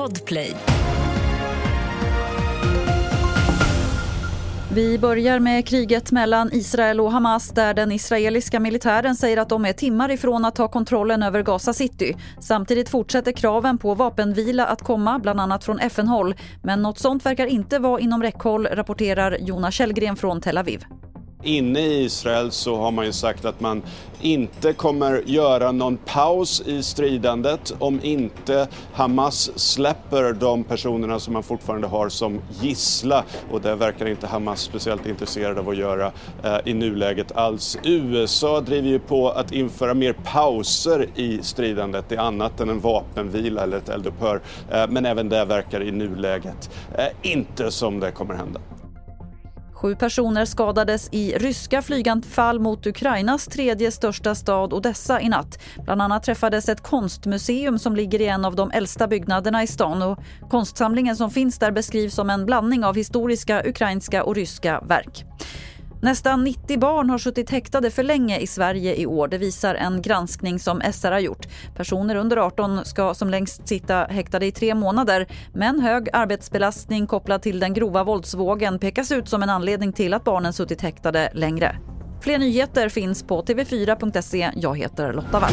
Podplay. Vi börjar med kriget mellan Israel och Hamas där den israeliska militären säger att de är timmar ifrån att ta kontrollen över Gaza City. Samtidigt fortsätter kraven på vapenvila att komma, bland annat från FN-håll. Men något sånt verkar inte vara inom räckhåll, rapporterar Jonas Källgren från Tel Aviv. Inne i Israel så har man ju sagt att man inte kommer göra någon paus i stridandet om inte Hamas släpper de personerna som man fortfarande har som gissla och det verkar inte Hamas speciellt intresserad av att göra eh, i nuläget alls. USA driver ju på att införa mer pauser i stridandet, det är annat än en vapenvila eller ett eldupphör, eh, men även det verkar i nuläget eh, inte som det kommer hända. Sju personer skadades i ryska flyganfall mot Ukrainas tredje största stad Odessa i natt. Bland annat träffades ett konstmuseum som ligger i en av de äldsta byggnaderna i stan. Och konstsamlingen som finns där beskrivs som en blandning av historiska, ukrainska och ryska verk. Nästan 90 barn har suttit häktade för länge i Sverige i år. Det visar en granskning som SR har gjort. Personer under 18 ska som längst sitta häktade i tre månader. Men hög arbetsbelastning kopplad till den grova våldsvågen pekas ut som en anledning till att barnen suttit häktade längre. Fler nyheter finns på tv4.se. Jag heter Lotta Wall.